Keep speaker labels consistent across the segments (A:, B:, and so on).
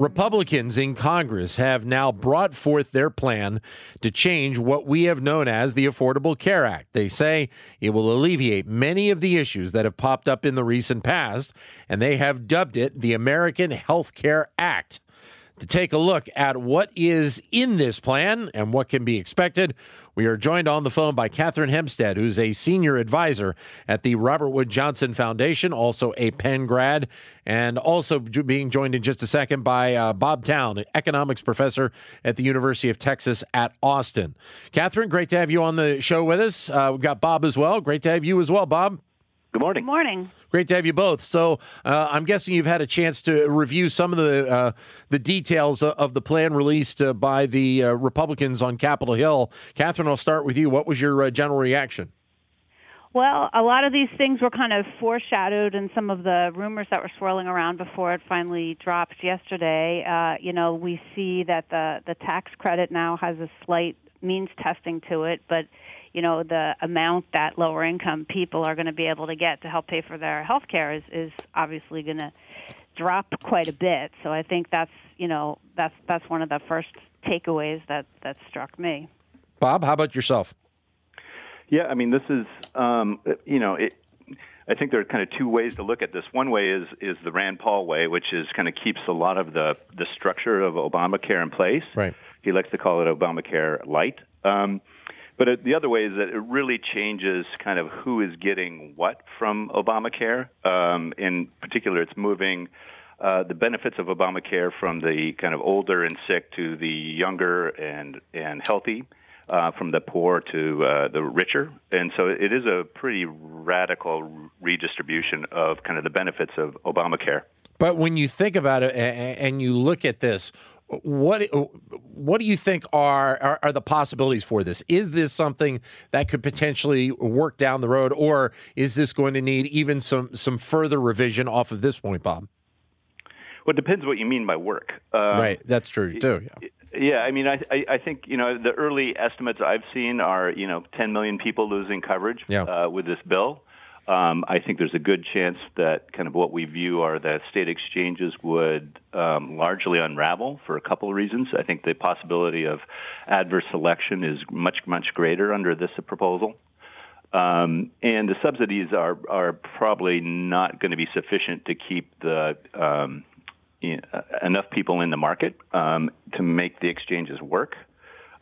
A: Republicans in Congress have now brought forth their plan to change what we have known as the Affordable Care Act. They say it will alleviate many of the issues that have popped up in the recent past, and they have dubbed it the American Health Care Act to take a look at what is in this plan and what can be expected. We are joined on the phone by Katherine Hempstead, who's a senior advisor at the Robert Wood Johnson Foundation, also a Penn grad, and also being joined in just a second by uh, Bob Town, economics professor at the University of Texas at Austin. Katherine, great to have you on the show with us. Uh, we've got Bob as well. Great to have you as well, Bob.
B: Good morning.
C: Good morning.
A: Great to have you both. So uh, I'm guessing you've had a chance to review some of the uh, the details of the plan released uh, by the uh, Republicans on Capitol Hill. Katherine, I'll start with you. What was your uh, general reaction?
C: Well, a lot of these things were kind of foreshadowed in some of the rumors that were swirling around before it finally dropped yesterday. Uh, you know, we see that the the tax credit now has a slight means testing to it, but you know the amount that lower income people are going to be able to get to help pay for their health care is is obviously going to drop quite a bit so i think that's you know that's that's one of the first takeaways that that struck me
A: bob how about yourself
B: yeah i mean this is um, you know it I think there are kind of two ways to look at this. One way is is the Rand Paul way, which is kind of keeps a lot of the the structure of Obamacare in place.
A: Right.
B: He likes to call it Obamacare light. Um, but the other way is that it really changes kind of who is getting what from Obamacare. Um, in particular, it's moving uh, the benefits of Obamacare from the kind of older and sick to the younger and and healthy, uh, from the poor to uh, the richer. And so it is a pretty radical redistribution of kind of the benefits of Obamacare.
A: But when you think about it and you look at this, what what do you think are, are, are the possibilities for this? Is this something that could potentially work down the road, or is this going to need even some some further revision off of this point, Bob?
B: Well, it depends what you mean by work.
A: Um, right, that's true too.
B: Yeah. Yeah, I mean, I, I think you know the early estimates I've seen are you know 10 million people losing coverage
A: yeah.
B: uh, with this bill. Um, I think there's a good chance that kind of what we view are that state exchanges would um, largely unravel for a couple of reasons. I think the possibility of adverse selection is much, much greater under this proposal. Um, and the subsidies are, are probably not going to be sufficient to keep the um, you know, enough people in the market um, to make the exchanges work.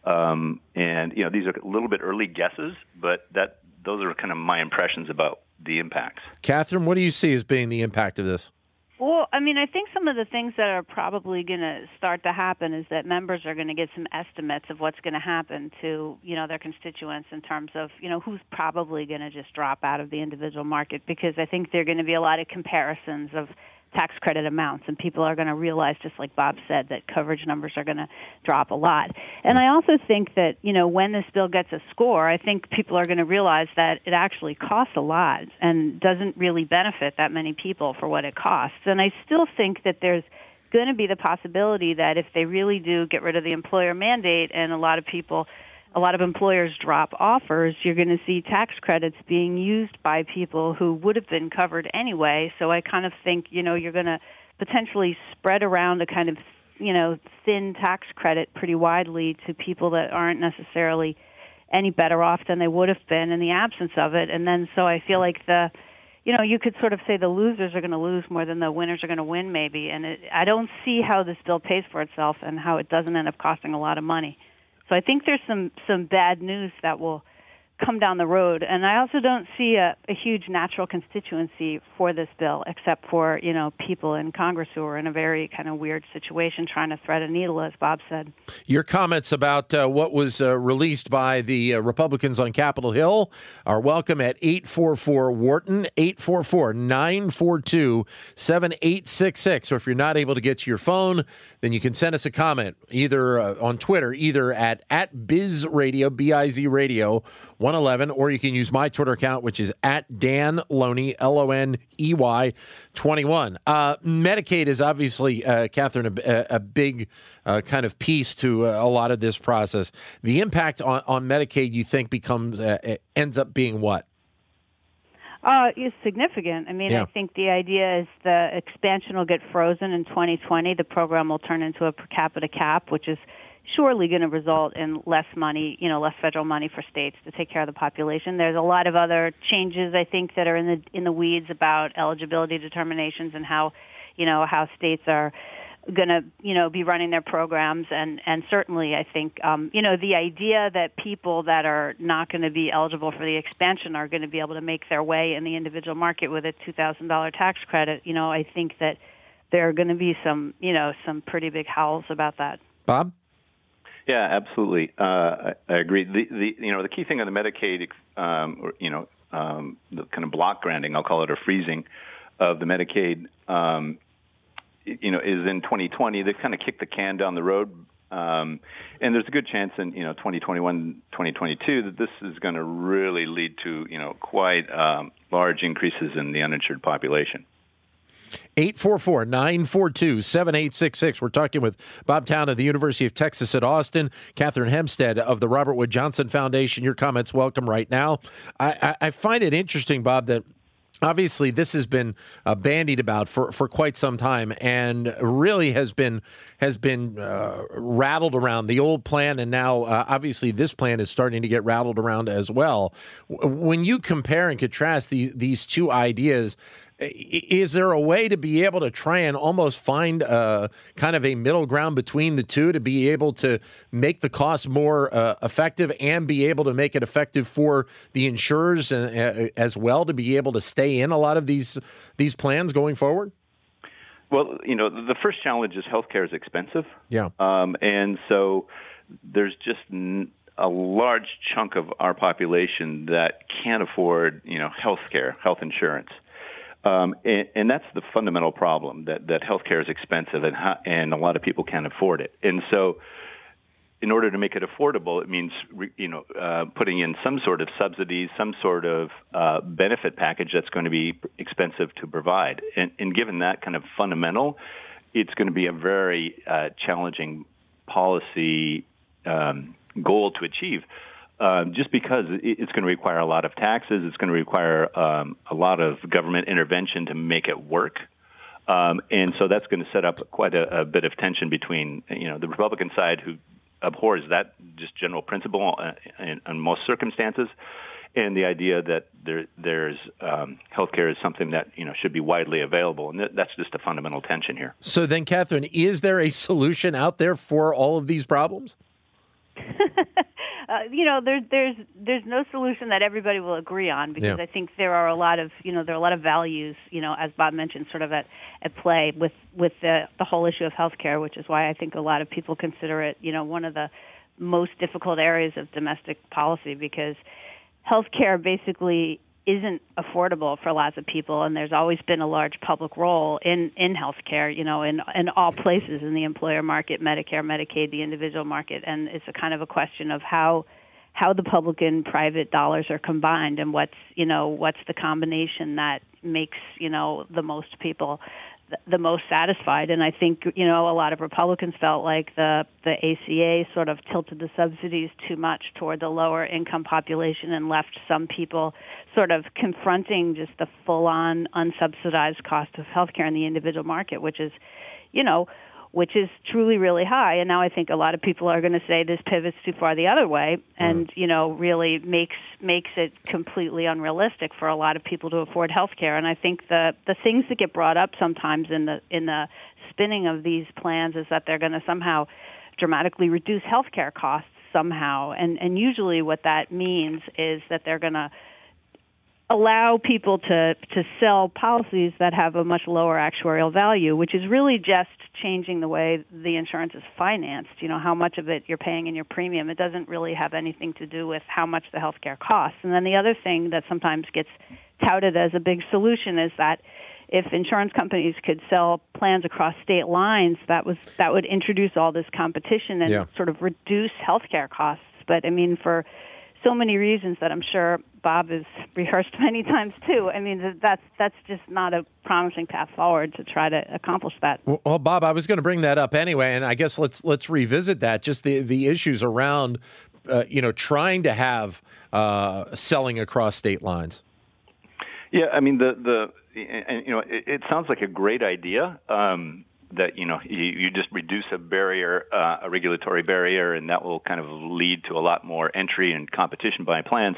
B: Um, and you know these are a little bit early guesses, but that those are kind of my impressions about the impacts.
A: Katherine, what do you see as being the impact of this?
C: Well, I mean, I think some of the things that are probably going to start to happen is that members are going to get some estimates of what's going to happen to, you know, their constituents in terms of, you know, who's probably going to just drop out of the individual market because I think there're going to be a lot of comparisons of tax credit amounts and people are going to realize just like Bob said that coverage numbers are going to drop a lot. And I also think that, you know, when this bill gets a score, I think people are going to realize that it actually costs a lot and doesn't really benefit that many people for what it costs. And I still think that there's going to be the possibility that if they really do get rid of the employer mandate and a lot of people a lot of employers drop offers, you're going to see tax credits being used by people who would have been covered anyway. So I kind of think, you know, you're going to potentially spread around a kind of, you know, thin tax credit pretty widely to people that aren't necessarily any better off than they would have been in the absence of it. And then so I feel like the you know, you could sort of say the losers are going to lose more than the winners are going to win, maybe. And it, I don't see how this bill pays for itself and how it doesn't end up costing a lot of money. So I think there's some some bad news that will come down the road. And I also don't see a, a huge natural constituency for this bill, except for you know people in Congress who are in a very kind of weird situation trying to thread a needle, as Bob said.
A: Your comments about uh, what was uh, released by the uh, Republicans on Capitol Hill are welcome at 844 Wharton, 844 942 7866. Or if you're not able to get to your phone, then you can send us a comment either uh, on Twitter, either at, at Biz Radio, B I Z Radio 111, or you can use my Twitter account, which is at Dan Loney, L O N E Y 21. Uh, Medicaid is obviously, uh, Katherine, a, a big uh, kind of piece to uh, a lot of this process. The impact on, on Medicaid, you think, becomes uh, ends up being what?
C: Uh, is significant. I mean,
A: Yeah.
C: I think the idea is the expansion will get frozen in 2020. The program will turn into a per capita cap, which is surely going to result in less money, you know, less federal money for states to take care of the population. There's a lot of other changes I think that are in the in the weeds about eligibility determinations and how, you know, how states are going to you know be running their programs and and certainly I think um, you know the idea that people that are not going to be eligible for the expansion are going to be able to make their way in the individual market with a two thousand dollar tax credit you know I think that there are going to be some you know some pretty big howls about that.
A: Bob?
B: Yeah, absolutely. Uh, I, agree. The, the you know the key thing on the Medicaid, um, or, you know, um, the kind of block granting, I'll call it, or freezing of the Medicaid, um, you know, is in 2020. They've kind of kicked the can down the road, um, and there's a good chance in you know 2021, 2022 that this is going to really lead to you know quite um, large increases in the uninsured population.
A: 844 942 7866. We're talking with Bob Town of the University of Texas at Austin, Katherine Hempstead of the Robert Wood Johnson Foundation. Your comments welcome right now. I, I, I find it interesting, Bob, that obviously this has been uh, bandied about for, for quite some time and really has been has been uh, rattled around the old plan and now uh, obviously this plan is starting to get rattled around as well when you compare and contrast these these two ideas is there a way to be able to try and almost find uh, kind of a middle ground between the two to be able to make the cost more uh, effective and be able to make it effective for the insurers uh, as well to be able to stay in a lot of these these plans going forward?
B: Well, you know, the first challenge is healthcare is expensive.
A: Yeah.
B: Um, and so there's just n- a large chunk of our population that can't afford, you know, healthcare, health insurance. Um, and, and that's the fundamental problem that, that healthcare is expensive and, and a lot of people can't afford it. And so in order to make it affordable, it means you know uh, putting in some sort of subsidies, some sort of uh, benefit package that's going to be expensive to provide. And, and given that kind of fundamental, it's going to be a very uh, challenging policy um, goal to achieve. Um, just because it's going to require a lot of taxes, it's going to require um, a lot of government intervention to make it work. Um, and so that's going to set up quite a, a bit of tension between, you know, the Republican side who abhors that just general principle uh, in, in most circumstances, and the idea that there, there's um, healthcare is something that you know should be widely available, and that, that's just a fundamental tension here.
A: So then, Katherine, is there a solution out there for all of these problems?
C: uh, you know, there's there's there's no solution that everybody will agree on because
A: Yeah.
C: I think there are a lot of you know there are a lot of values you know as Bob mentioned sort of at at play with with the the whole issue of healthcare, which is why I think a lot of people consider it you know one of the most difficult areas of domestic policy because healthcare basically isn't affordable for lots of people and there's always been a large public role in in healthcare you know in in all places in the employer market medicare medicaid the individual market and it's a kind of a question of how how the public and private dollars are combined and what's you know what's the combination that makes you know the most people the most satisfied. And i think you know a lot of republicans felt like the the ACA sort of tilted the subsidies too much toward the lower income population and left some people sort of confronting just the full on unsubsidized cost of healthcare in the individual market which is you know which is truly really high. And now i think a lot of people are going to say this pivots too far the other way and mm-hmm. you know really makes makes it completely unrealistic for a lot of people to afford health care and i think the the things that get brought up sometimes in the in the spinning of these plans is that they're going to somehow dramatically reduce health care costs somehow. And and usually what that means is that they're going to allow people to to sell policies that have a much lower actuarial value, which is really just changing the way the insurance is financed. You know, how much of it you're paying in your premium. It doesn't really have anything to do with how much the healthcare costs. And then the other thing that sometimes gets touted as a big solution is that if insurance companies could sell plans across state lines, that was that would introduce all this competition and
A: Yeah.
C: sort of reduce healthcare costs. But I mean, for so many reasons that I'm sure Bob has rehearsed many times too. I mean, that's that's just not a promising path forward to try to accomplish that.
A: Well, well Bob, I was going to bring that up anyway, and I guess let's let's revisit that. Just the the issues around, uh, you know, trying to have uh, selling across state lines.
B: Yeah, I mean the the and you know it, it sounds like a great idea. Um, that you know you, you just reduce a barrier, uh, a regulatory barrier, and that will kind of lead to a lot more entry and competition by plans.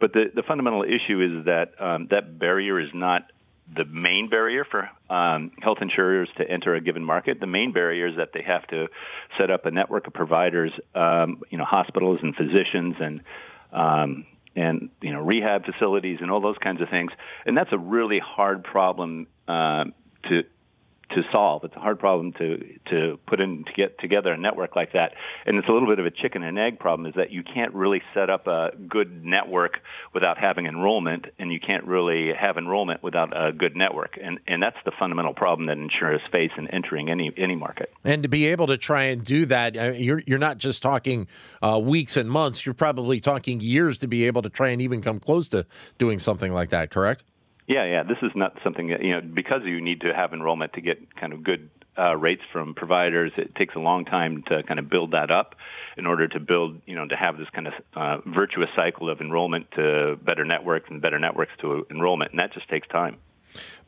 B: But the the fundamental issue is that um, that barrier is not the main barrier for um, health insurers to enter a given market. The main barrier is that they have to set up a network of providers, um, you know, hospitals and physicians and um, and you know rehab facilities and all those kinds of things. And that's a really hard problem uh, to to solve. It's a hard problem to to put in to get together a network like that. And it's a little bit of a chicken and egg problem is that you can't really set up a good network without having enrollment and you can't really have enrollment without a good network. And and that's the fundamental problem that insurers face in entering any any market.
A: And to be able to try and do that, uh, you're you're not just talking uh, weeks and months, you're probably talking years to be able to try and even come close to doing something like that, correct?
B: Yeah, yeah. This is not something that, you know, because you need to have enrollment to get kind of good uh, rates from providers. It takes a long time to kind of build that up in order to build, you know, to have this kind of uh, virtuous cycle of enrollment to better networks and better networks to enrollment. And that just takes time.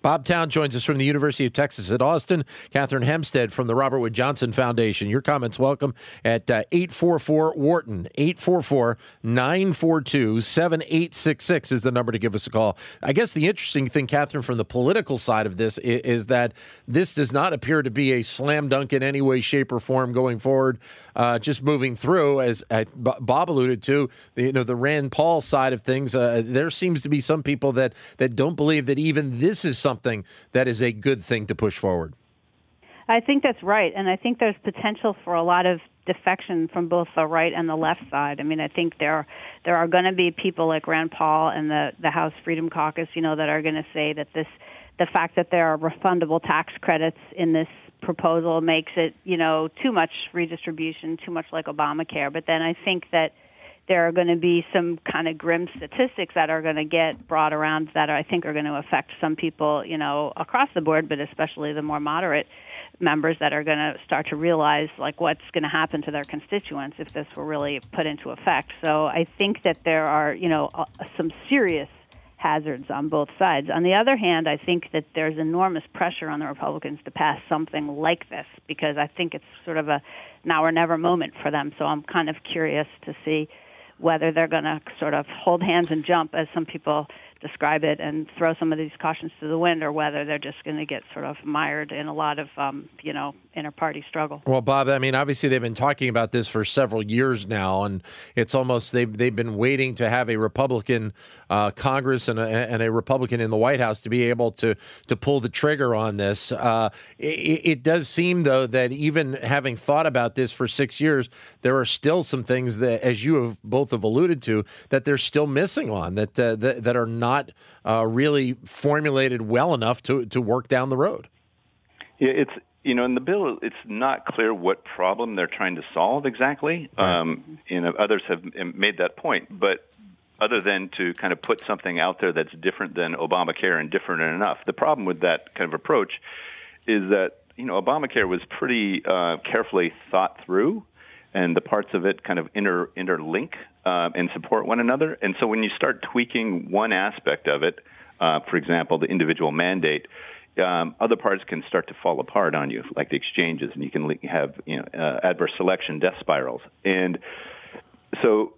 A: Bob Town joins us from the University of Texas at Austin. Katherine Hempstead from the Robert Wood Johnson Foundation. Your comments welcome at uh, 844 Wharton. 844 942 7866 is the number to give us a call. I guess the interesting thing, Katherine, from the political side of this is, is that this does not appear to be a slam dunk in any way, shape, or form going forward. Uh, just moving through, as uh, Bob alluded to, you know, the Rand Paul side of things, uh, there seems to be some people that, that don't believe that even this is something that is a good thing to push forward.
C: I think that's right, and I think there's potential for a lot of defection from both the right and the left side. I mean, I think there there are going to be people like Rand Paul and the the House Freedom Caucus, you know, that are going to say that this the fact that there are refundable tax credits in this proposal makes it, you know, too much redistribution, too much like Obamacare. But then I think that there are going to be some kind of grim statistics that are going to get brought around that I think are going to affect some people, you know, across the board, but especially the more moderate members that are going to start to realize like what's going to happen to their constituents if this were really put into effect. So I think that there are, you know, some serious hazards on both sides. On the other hand, I think that there's enormous pressure on the Republicans to pass something like this because I think it's sort of a now or never moment for them. So I'm kind of curious to see whether they're going to sort of hold hands and jump, as some people describe it and throw some of these cautions to the wind, or whether they're just going to get sort of mired in a lot of, um, you know, inter-party struggle.
A: Well, Bob, I mean, obviously they've been talking about this for several years now, and it's almost they've they've been waiting to have a Republican uh, Congress and a, and a Republican in the White House to be able to to pull the trigger on this. Uh, it, it does seem though that even having thought about this for six years, there are still some things that, as you have both have alluded to, that they're still missing on that uh, that, that are not uh, really formulated well enough to to work down the road.
B: Yeah, it's you know, in the bill, it's not clear what problem they're trying to solve exactly. Right. Um, you know, others have made that point, but other than to kind of put something out there that's different than Obamacare and different enough, the problem with that kind of approach is that you know Obamacare was pretty uh, carefully thought through, and the parts of it kind of inter interlink uh, and support one another. And so when you start tweaking one aspect of it, uh, for example, the individual mandate um, other parts can start to fall apart on you, like the exchanges, and you can have you know uh, adverse selection, death spirals, and so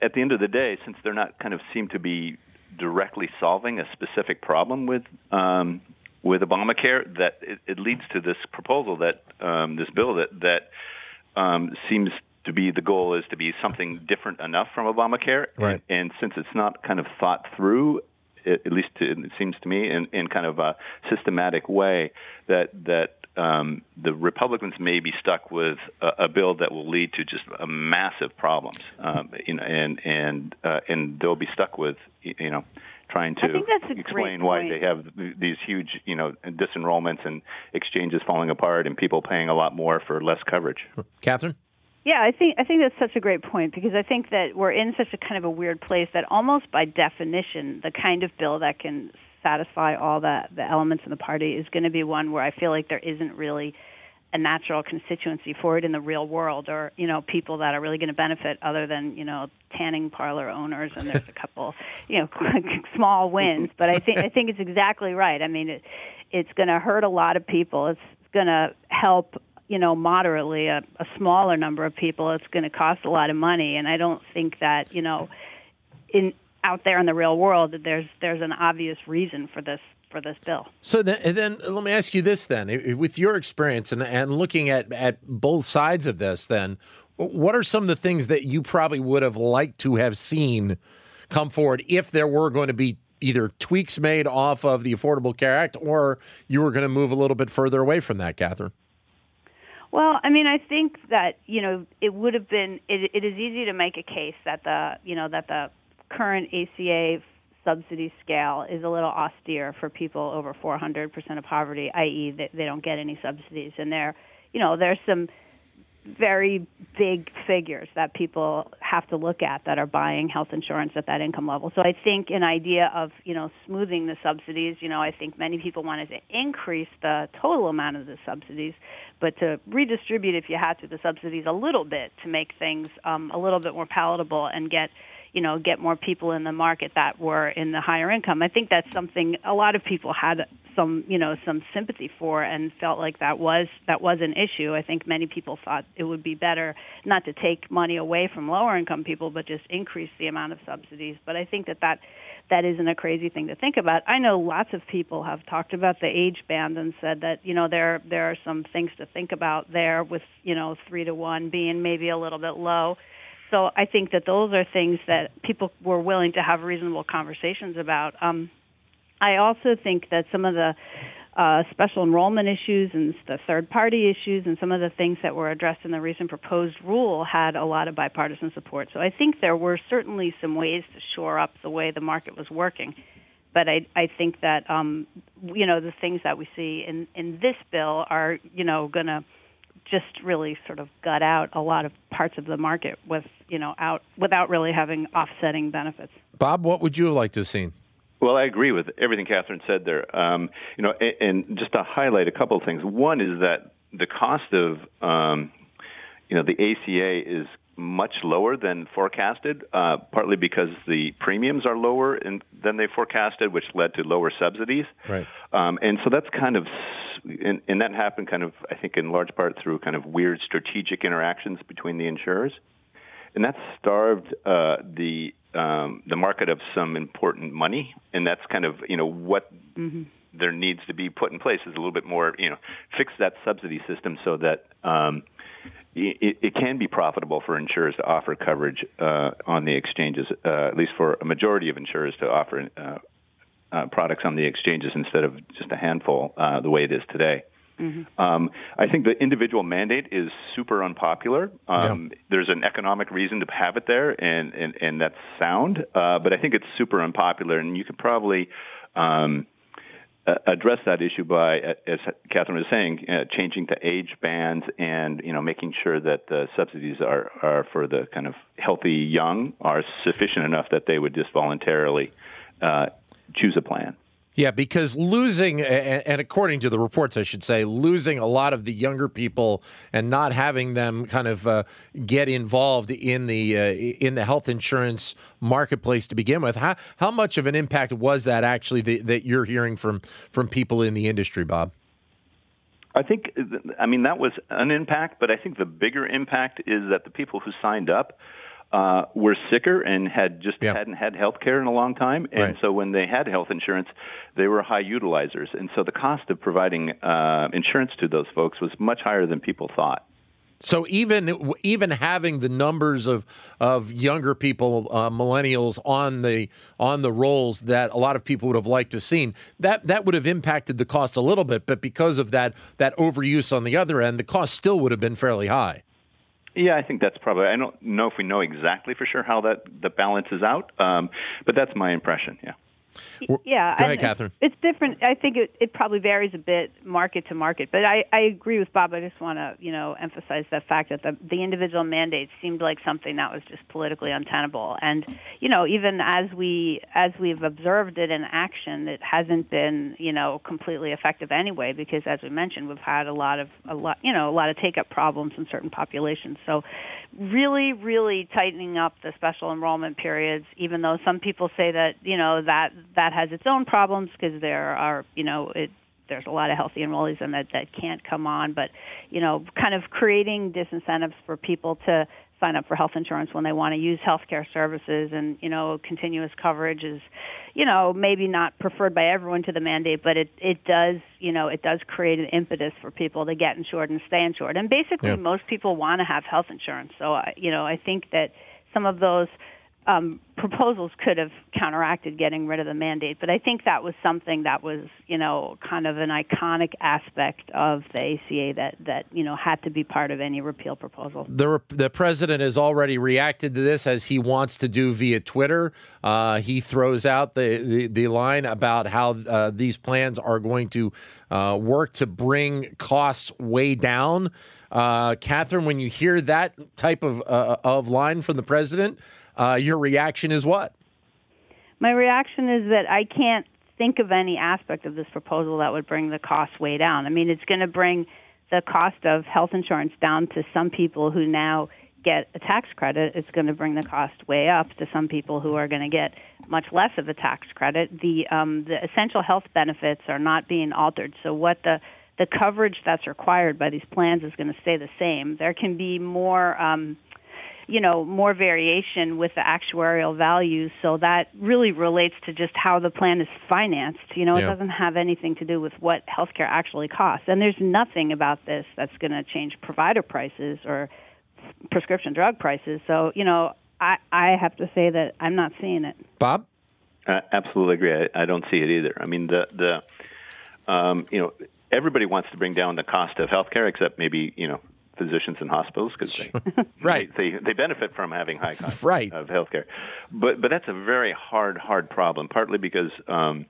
B: at the end of the day, since they're not kind of seem to be directly solving a specific problem with um, with Obamacare, that it, it leads to this proposal that um, this bill that that um, seems to be the goal is to be something different enough from Obamacare,
A: right.
B: and, and since it's not kind of thought through at least it seems to me, in, in kind of a systematic way, that that um, the Republicans may be stuck with a, a, bill that will lead to just a massive problems, um, you know, and and uh, and they'll be stuck with you know trying to explain why they have these huge you know disenrollments and exchanges falling apart and people paying a lot more for less coverage.
A: Katherine.
C: Yeah, I think I think that's such a great point because I think that we're in such a kind of a weird place that almost by definition, the kind of bill that can satisfy all the the elements in the party is going to be one where I feel like there isn't really a natural constituency for it in the real world or you know people that are really going to benefit other than you know tanning parlor owners and there's a couple you know small wins. But i think i think it's exactly right. I mean it it's going to hurt a lot of people. It's going to help you know, moderately a, a smaller number of people, it's going to cost a lot of money. And I don't think that, you know, in out there in the real world, that there's there's an obvious reason for this for this bill.
A: So then, then let me ask you this then, with your experience and, and looking at, at both sides of this, then what are some of the things that you probably would have liked to have seen come forward if there were going to be either tweaks made off of the Affordable Care Act or you were going to move a little bit further away from that, Katherine?
C: Well, I mean, I think that you know it would have been. It, it is easy to make a case that the you know that the current ACA subsidy scale is a little austere for people over 400% of poverty, i.e., that they don't get any subsidies, and there, you know, there's some very big figures that people have to look at that are buying health insurance at that income level. So I think an idea of, you know, smoothing the subsidies, you know, I think many people wanted to increase the total amount of the subsidies, but to redistribute if you had to the subsidies a little bit to make things um, a little bit more palatable and get you know get more people in the market that were in the higher income. I think that's something a lot of people had some you know some sympathy for and felt like that was that was an issue. I think many people thought it would be better not to take money away from lower income people but just increase the amount of subsidies. But I think that that that isn't a crazy thing to think about. I know lots of people have talked about the age band and said that you know there there are some things to think about there with you know 3 to 1 being maybe a little bit low so I think that those are things that people were willing to have reasonable conversations about. Um, I also think that some of the uh, special enrollment issues and the third party issues and some of the things that were addressed in the recent proposed rule had a lot of bipartisan support. So I think there were certainly some ways to shore up the way the market was working. But I, I think that um, you know the things that we see in, in this bill are you know going to just really sort of gut out a lot of parts of the market with you know out without really having offsetting benefits.
A: Bob, what would you have liked to have seen?
B: Well, I agree with everything Katherine said there. Um, you know, and, and, just to highlight a couple of things. One is that the cost of um, you know the ACA is much lower than forecasted, uh, partly because the premiums are lower in, than they forecasted, which led to lower subsidies.
A: Right.
B: Um, and so that's kind of and, and that happened kind of, I think, in large part through kind of weird strategic interactions between the insurers, and that starved uh, the um, the market of some important money, and that's kind of you know what. Mm-hmm. There needs to be put in place is a little bit more, you know, fix that subsidy system so that um, it, it, can be profitable for insurers to offer coverage uh, on the exchanges, uh, at least for a majority of insurers to offer uh, uh, products on the exchanges instead of just a handful, uh, the way it is today. Mm-hmm. Um, I think the individual mandate is super unpopular. Um, yeah. There's an economic reason to have it there, and and, and that's sound. Uh, but I think it's super unpopular, and you could probably um, address that issue by, as Katherine was saying, uh, changing to age bands and you know making sure that the subsidies are are for the kind of healthy young are sufficient enough that they would just voluntarily uh, choose a plan.
A: Yeah, because losing, and according to the reports, I should say, losing a lot of the younger people and not having them kind of uh, get involved in the uh, in the health insurance marketplace to begin with. How how much of an impact was that actually that, that you're hearing from from people in the industry, Bob?
B: I think, I mean, that was an impact, but I think the bigger impact is that the people who signed up uh, were sicker and had just yeah. hadn't had health care in a long time. And right. so when they had health insurance, they were high utilizers. And so the cost of providing uh, insurance to those folks was much higher than people thought.
A: So even even having the numbers of of younger people, uh, millennials on the on the rolls that a lot of people would have liked to have seen, that that would have impacted the cost a little bit. But because of that that overuse on the other end, the cost still would have been fairly high.
B: Yeah, I think that's probably. I don't know if we know exactly for sure how that the balances out, um, but that's my impression. Yeah.
C: Yeah,
A: go ahead, Katherine.
C: It's different. I think it, it probably varies a bit market to market, but I, I agree with Bob. I just want to you know emphasize the fact that the the individual mandates seemed like something that was just politically untenable, and you know even as we as we've observed it in action, it hasn't been you know completely effective anyway because as we mentioned, we've had a lot of a lot you know a lot of take up problems in certain populations. So really, really tightening up the special enrollment periods, even though some people say that you know that that has its own problems because there are you know it there's a lot of healthy enrollees and that that can't come on, but you know, kind of creating disincentives for people to sign up for health insurance when they want to use healthcare services. And you know continuous coverage is you know maybe not preferred by everyone to the mandate but it it does you know it does create an impetus for people to get insured and stay insured. And basically
A: Yeah.
C: most people want to have health insurance. So I you know I think that some of those um, proposals could have counteracted getting rid of the mandate, but I think that was something that was, you know, kind of an iconic aspect of the ACA that that you know had to be part of any repeal proposal.
A: The, the president has already reacted to this as he wants to do via Twitter. Uh, he throws out the, the, the line about how uh, these plans are going to uh, work to bring costs way down. Uh, Katherine, when you hear that type of, uh, of line from the president, uh, your reaction is what?
C: My reaction is that I can't think of any aspect of this proposal that would bring the cost way down. I mean, it's going to bring the cost of health insurance down to some people who now get a tax credit. It's going to bring the cost way up to some people who are going to get much less of a tax credit. The um, the essential health benefits are not being altered. So what the the coverage that's required by these plans is going to stay the same. There can be more. Um, you know more variation with the actuarial values so that really relates to just how the plan is financed you know
A: Yeah.
C: it doesn't have anything to do with what healthcare actually costs and there's nothing about this that's going to change provider prices or prescription drug prices so you know i i have to say that i'm not seeing it
A: Bob?
B: I absolutely agree. I, I don't see it either. I mean, the the um, you know everybody wants to bring down the cost of healthcare, except maybe you know physicians and hospitals because they
A: Right.
B: they they benefit from having high costs
A: Right.
B: of healthcare. But but that's a very hard hard problem. Partly because um,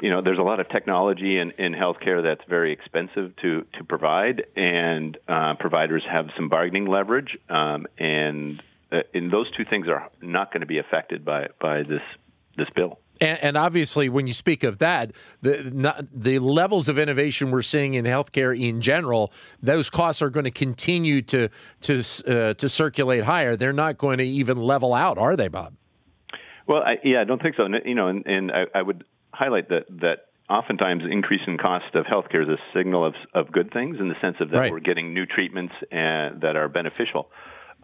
B: you know there's a lot of technology in, in healthcare that's very expensive to to provide, and uh, providers have some bargaining leverage, um, and uh, and those two things are not going to be affected by by this this bill.
A: And, and obviously, when you speak of that, the not, the levels of innovation we're seeing in healthcare in general, those costs are going to continue to to uh, to circulate higher. They're not going to even level out, are they, Bob?
B: Well, I, yeah, I don't think so. And, you know, and, and I, I would highlight that that oftentimes increase in cost of healthcare is a signal of of good things in the sense of that
A: Right.
B: we're getting new treatments and that are beneficial.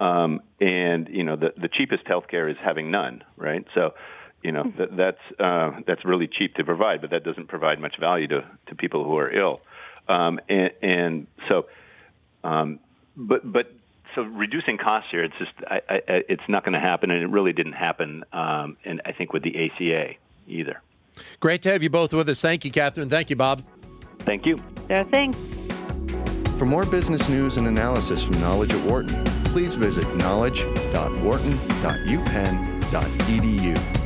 B: Um, and you know, the the cheapest healthcare is having none, right? So. You know that, that's uh, that's really cheap to provide, but that doesn't provide much value to, to people who are ill, um, and, and so, um, but but so reducing costs here, it's just I, I, it's not going to happen, and it really didn't happen. Um, and I think with the ACA either.
A: Great to have you both with us. Thank you, Katherine. Thank you, Bob.
B: Thank you.
C: there are
D: For more business news and analysis from Knowledge at Wharton, please visit knowledge.wharton.upenn.edu.